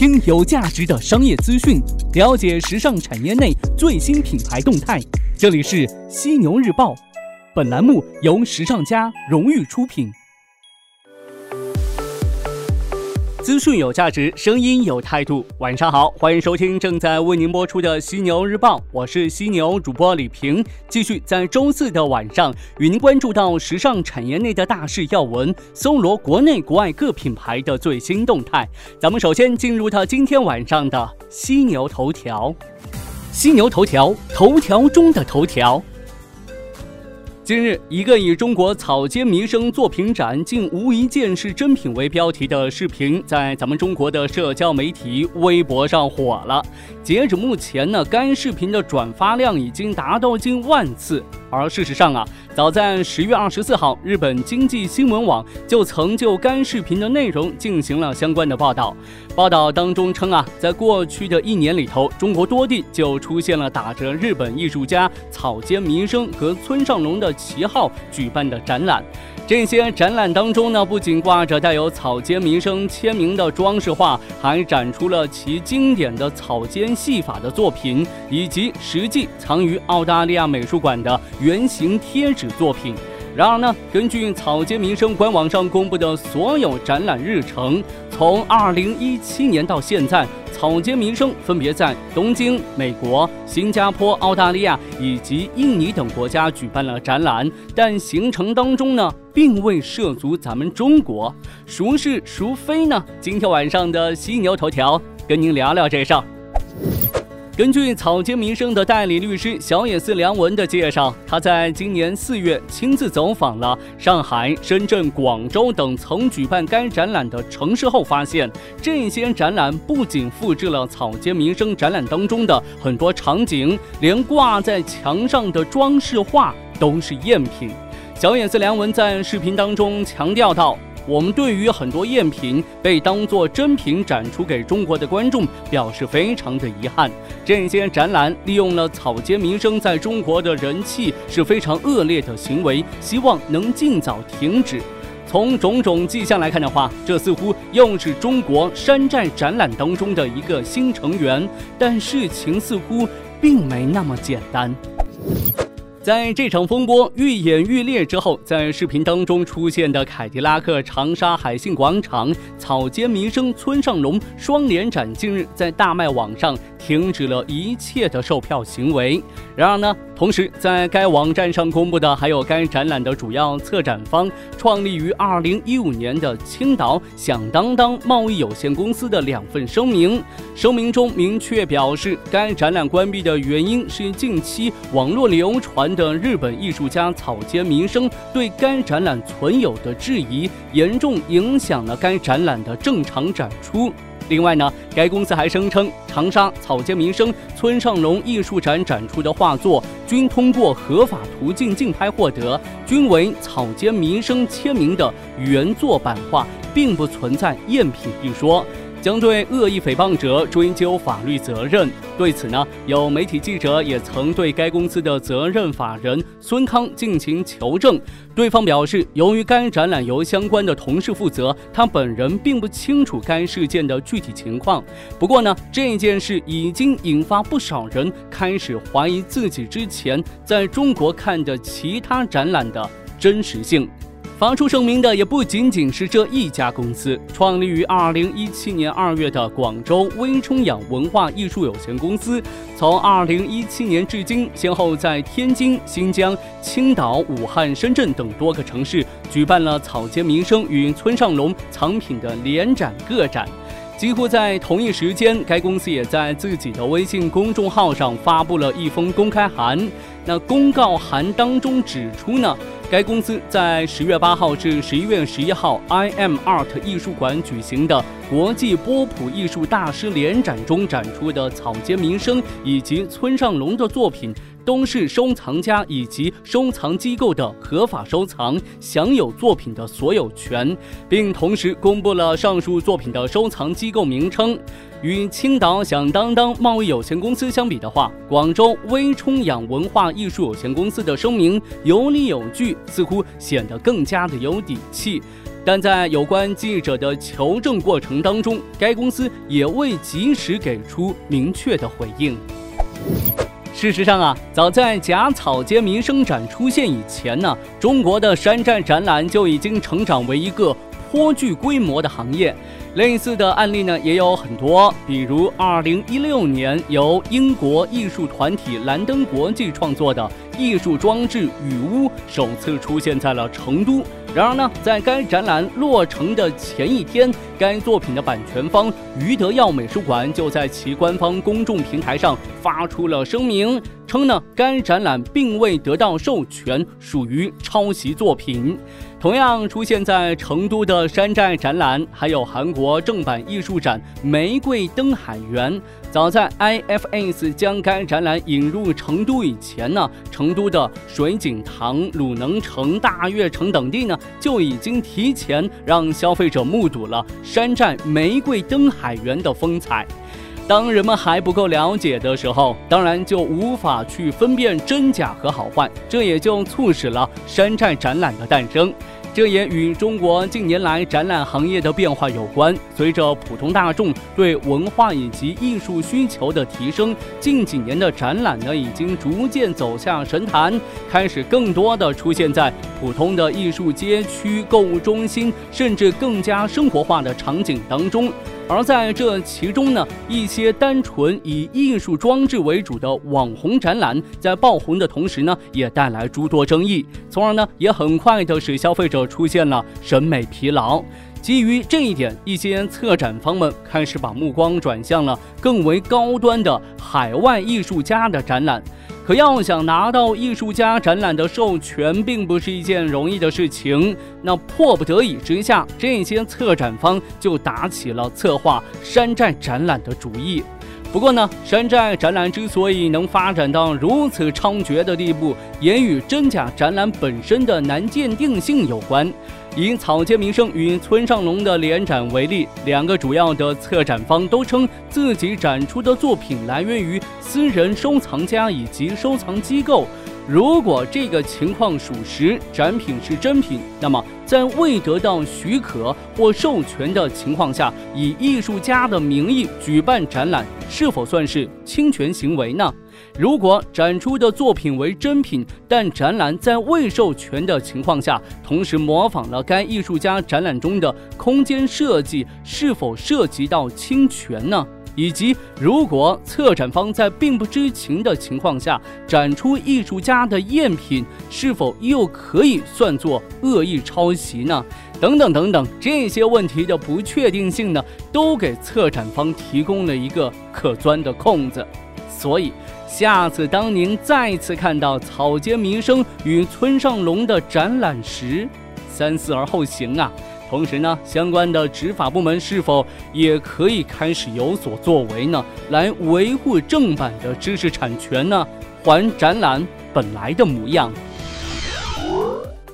听有价值的商业资讯，了解时尚产业内最新品牌动态。这里是犀牛日报，本栏目由时尚家荣誉出品。资讯有价值，声音有态度。晚上好，欢迎收听正在为您播出的犀牛日报，我是犀牛主播李平，继续在周四的晚上与您关注到时尚产业内的大事要闻，搜罗国内国外各品牌的最新动态。咱们首先进入到今天晚上的犀牛头条，犀牛头条，头条中的头条。近日，一个以“中国草间弥生作品展竟无一件是真品”为标题的视频，在咱们中国的社交媒体微博上火了。截止目前呢，该视频的转发量已经达到近万次。而事实上啊，早在十月二十四号，日本经济新闻网就曾就该视频的内容进行了相关的报道。报道当中称啊，在过去的一年里头，中国多地就出现了打着日本艺术家草间弥生和村上隆的旗号举办的展览。这些展览当中呢，不仅挂着带有草间弥生签名的装饰画，还展出了其经典的草间戏法的作品，以及实际藏于澳大利亚美术馆的圆形贴纸作品。然而呢，根据草间弥生官网上公布的所有展览日程，从2017年到现在。草间弥生分别在东京、美国、新加坡、澳大利亚以及印尼等国家举办了展览，但行程当中呢，并未涉足咱们中国，孰是孰非呢？今天晚上的犀牛头条跟您聊聊这事儿。根据草间弥生的代理律师小野寺良文的介绍，他在今年四月亲自走访了上海、深圳、广州等曾举办该展览的城市后，发现这些展览不仅复制了草间弥生展览当中的很多场景，连挂在墙上的装饰画都是赝品。小野寺良文在视频当中强调道。我们对于很多赝品被当作真品展出给中国的观众表示非常的遗憾。这些展览利用了草间弥生在中国的人气是非常恶劣的行为，希望能尽早停止。从种种迹象来看的话，这似乎又是中国山寨展览当中的一个新成员。但事情似乎并没那么简单。在这场风波愈演愈烈之后，在视频当中出现的凯迪拉克长沙海信广场草间弥生村上隆双联展，近日在大麦网上停止了一切的售票行为。然而呢？同时，在该网站上公布的还有该展览的主要策展方创立于二零一五年的青岛响当当贸易有限公司的两份声明。声明中明确表示，该展览关闭的原因是近期网络流传的日本艺术家草间弥生对该展览存有的质疑，严重影响了该展览的正常展出。另外呢，该公司还声称，长沙草间民生村上隆艺术展展出的画作均通过合法途径竞拍获得，均为草间民生签名的原作版画，并不存在赝品一说。将对恶意诽谤者追究法律责任。对此呢，有媒体记者也曾对该公司的责任法人孙康进行求证，对方表示，由于该展览由相关的同事负责，他本人并不清楚该事件的具体情况。不过呢，这件事已经引发不少人开始怀疑自己之前在中国看的其他展览的真实性。发出声明的也不仅仅是这一家公司。创立于二零一七年二月的广州微冲氧文化艺术有限公司，从二零一七年至今，先后在天津、新疆、青岛、武汉、深圳等多个城市举办了草间弥生与村上隆藏品的联展个展。几乎在同一时间，该公司也在自己的微信公众号上发布了一封公开函。那公告函当中指出呢？该公司在十月八号至十一月十一号，I M Art 艺术馆举行的国际波普艺术大师联展中展出的草间弥生以及村上隆的作品。都是收藏家以及收藏机构的合法收藏，享有作品的所有权，并同时公布了上述作品的收藏机构名称。与青岛响当当贸易有限公司相比的话，广州微冲氧文化艺术有限公司的声明有理有据，似乎显得更加的有底气。但在有关记者的求证过程当中，该公司也未及时给出明确的回应。事实上啊，早在假草间民生展出现以前呢，中国的山寨展览就已经成长为一个颇具规模的行业。类似的案例呢也有很多，比如2016年由英国艺术团体兰登国际创作的艺术装置雨屋首次出现在了成都。然而呢，在该展览落成的前一天，该作品的版权方余德耀美术馆就在其官方公众平台上发出了声明，称呢该展览并未得到授权，属于抄袭作品。同样出现在成都的山寨展览，还有韩国正版艺术展《玫瑰灯海园》。早在 IFS 将该展览引入成都以前呢，成都的水景堂、鲁能城、大悦城等地呢，就已经提前让消费者目睹了山寨《玫瑰灯海园》的风采。当人们还不够了解的时候，当然就无法去分辨真假和好坏，这也就促使了山寨展览的诞生。这也与中国近年来展览行业的变化有关。随着普通大众对文化以及艺术需求的提升，近几年的展览呢，已经逐渐走向神坛，开始更多的出现在普通的艺术街区、购物中心，甚至更加生活化的场景当中。而在这其中呢，一些单纯以艺术装置为主的网红展览，在爆红的同时呢，也带来诸多争议，从而呢，也很快的使消费者出现了审美疲劳。基于这一点，一些策展方们开始把目光转向了更为高端的海外艺术家的展览。可要想拿到艺术家展览的授权，并不是一件容易的事情。那迫不得已之下，这些策展方就打起了策划山寨展览的主意。不过呢，山寨展览之所以能发展到如此猖獗的地步，也与真假展览本身的难鉴定性有关。以草间弥生与村上隆的联展为例，两个主要的策展方都称自己展出的作品来源于私人收藏家以及收藏机构。如果这个情况属实，展品是真品，那么在未得到许可或授权的情况下，以艺术家的名义举办展览，是否算是侵权行为呢？如果展出的作品为真品，但展览在未授权的情况下，同时模仿了该艺术家展览中的空间设计，是否涉及到侵权呢？以及，如果策展方在并不知情的情况下展出艺术家的赝品，是否又可以算作恶意抄袭呢？等等等等，这些问题的不确定性呢，都给策展方提供了一个可钻的空子。所以，下次当您再次看到草间弥生与村上隆的展览时，三思而后行啊！同时呢，相关的执法部门是否也可以开始有所作为呢？来维护正版的知识产权呢？还展览本来的模样。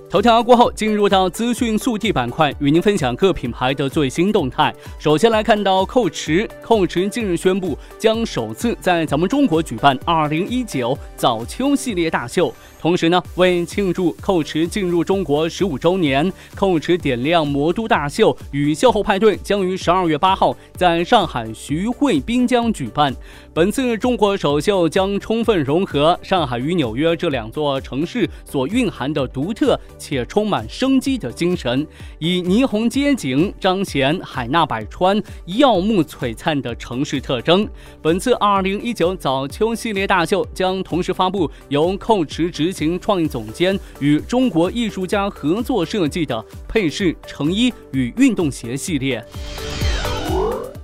头条过后，进入到资讯速递板块，与您分享各品牌的最新动态。首先来看到蔻驰，蔻驰近日宣布将首次在咱们中国举办二零一九早秋系列大秀。同时呢，为庆祝蔻驰进入中国十五周年，蔻驰点亮魔都大秀与秀后派对将于十二月八号在上海徐汇滨江举办。本次中国首秀将充分融合上海与纽约这两座城市所蕴含的独特且充满生机的精神，以霓虹街景彰显海纳百川、耀目璀璨的城市特征。本次二零一九早秋系列大秀将同时发布由蔻驰执行创意总监与中国艺术家合作设计的配饰、成衣与运动鞋系列。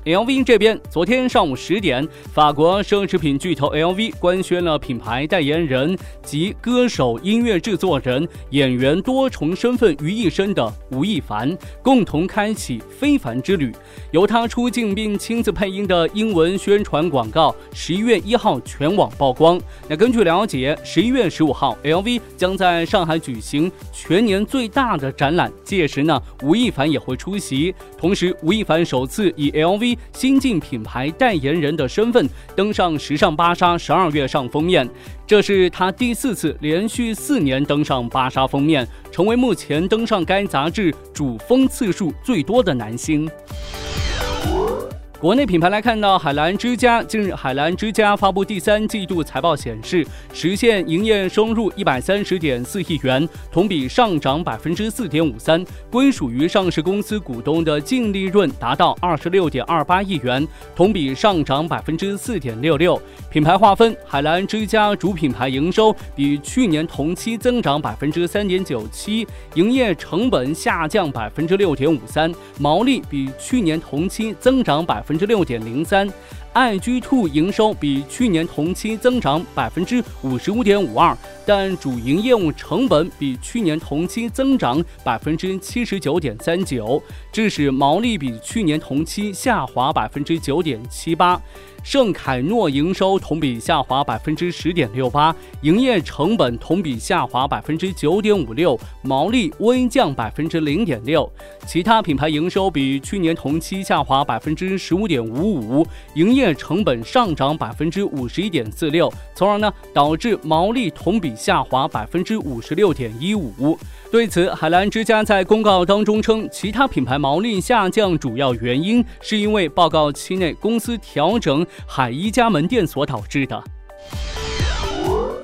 LV 这边，昨天上午十点，法国奢侈品巨头 LV 官宣了品牌代言人及歌手、音乐制作人、演员多重身份于一身的吴亦凡，共同开启非凡之旅。由他出镜并亲自配音的英文宣传广告，十一月一号全网曝光。那根据了解，十一月十五号，LV 将在上海举行全年最大的展览，届时呢，吴亦凡也会出席。同时，吴亦凡首次以 LV。新晋品牌代言人的身份登上时尚芭莎十二月上封面。这是他第四次连续四年登上芭莎封面，成为目前登上该杂志主封次数最多的男星。国内品牌来看到海澜之家，近日海澜之家发布第三季度财报显示，实现营业收入一百三十点四亿元，同比上涨百分之四点五三，归属于上市公司股东的净利润达到二十六点二八亿元，同比上涨百分之四点六六。品牌划分，海澜之家主品牌营收比去年同期增长百分之三点九七，营业成本下降百分之六点五三，毛利比去年同期增长百分。百分之六点零三，爱居兔营收比去年同期增长百分之五十五点五二，但主营业务成本比去年同期增长百分之七十九点三九，致使毛利比去年同期下滑百分之九点七八。圣凯诺营收同比下滑百分之十点六八，营业成本同比下滑百分之九点五六，毛利微降百分之零点六。其他品牌营收比去年同期下滑百分之十五点五五，营业成本上涨百分之五十一点四六，从而呢导致毛利同比下滑百分之五十六点一五。对此，海澜之家在公告当中称，其他品牌毛利下降主要原因是因为报告期内公司调整海一家门店所导致的。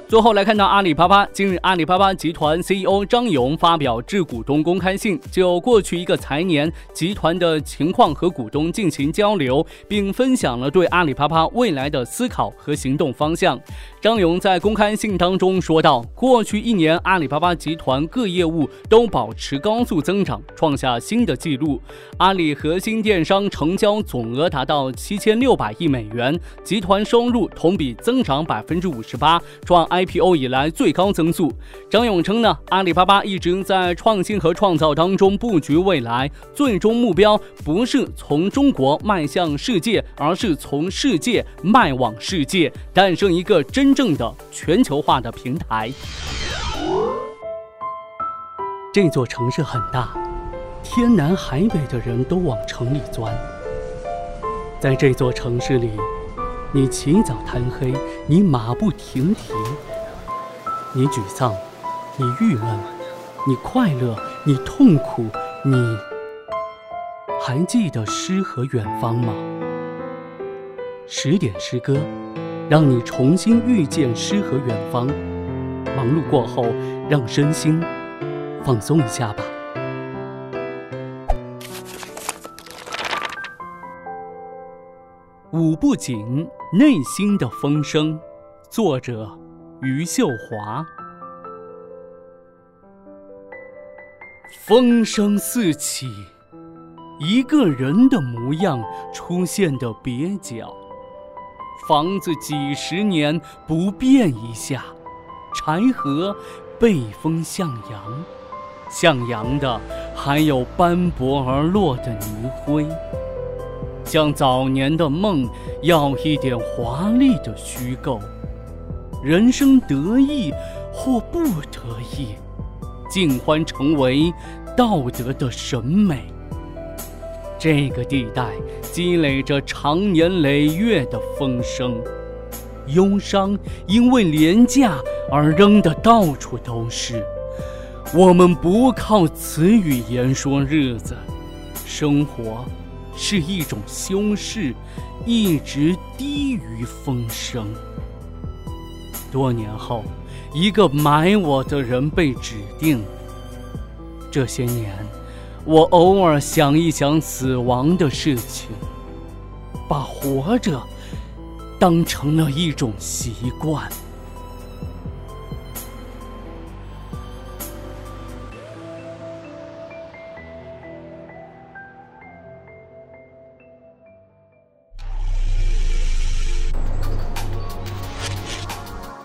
最后来看到阿里巴巴，近日阿里巴巴集团 CEO 张勇发表致股东公开信，就过去一个财年集团的情况和股东进行交流，并分享了对阿里巴巴未来的思考和行动方向。张勇在公开信当中说道：“过去一年，阿里巴巴集团各业务都保持高速增长，创下新的纪录。阿里核心电商成交总额达到七千六百亿美元，集团收入同比增长百分之五十八，创 IPO 以来最高增速。”张勇称呢，阿里巴巴一直在创新和创造当中布局未来，最终目标不是从中国迈向世界，而是从世界迈往世界，诞生一个真。正的全球化的平台。这座城市很大，天南海北的人都往城里钻。在这座城市里，你起早贪黑，你马不停蹄，你沮丧，你郁闷，你快乐，你痛苦，你还记得诗和远方吗？十点诗歌。让你重新遇见诗和远方。忙碌过后，让身心放松一下吧。五不紧，内心的风声。作者：余秀华。风声四起，一个人的模样出现的蹩脚。房子几十年不变一下，柴禾背风向阳，向阳的还有斑驳而落的泥灰，像早年的梦，要一点华丽的虚构。人生得意或不得意，尽欢成为道德的审美。这个地带积累着长年累月的风声，忧伤因为廉价而扔得到处都是。我们不靠词语言说日子，生活是一种修饰，一直低于风声。多年后，一个埋我的人被指定。这些年。我偶尔想一想死亡的事情，把活着当成了一种习惯。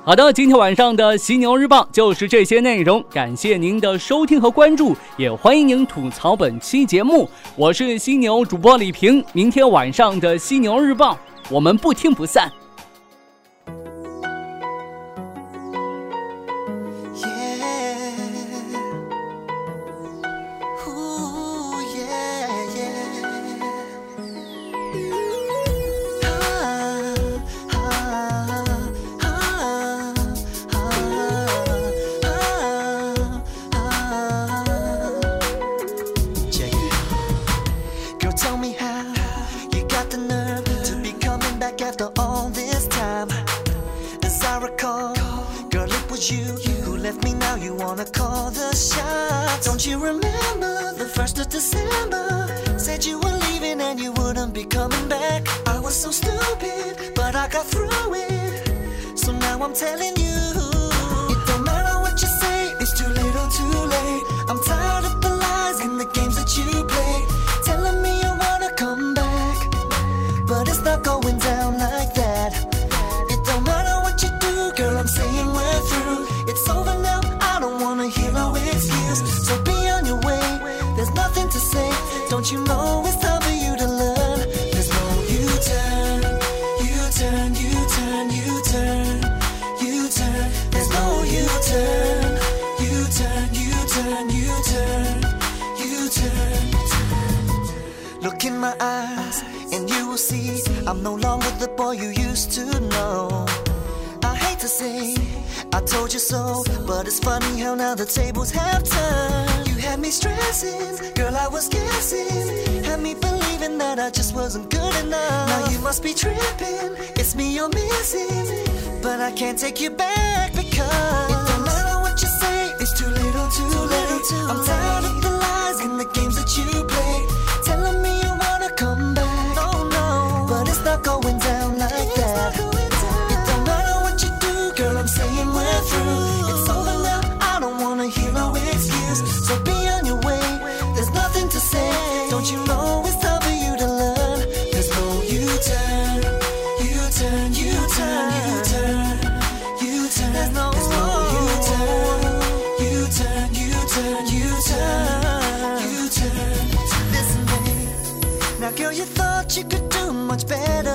好的，今天晚上的《犀牛日报》就是这些内容，感谢您的收听和关注，也欢迎您吐槽本期节目。我是犀牛主播李平，明天晚上的《犀牛日报》，我们不听不散。December. Said you were leaving and you wouldn't be coming back. I was so stupid, but I got through it. So now I'm telling say I told you so, but it's funny how now the tables have turned. You had me stressing, girl, I was guessing. Had me believing that I just wasn't good enough. Now you must be tripping, it's me you're missing. But I can't take you back because it don't matter what you say, it's too little, too, too late. Little, too I'm tired late. of the lies and the games that you play. better.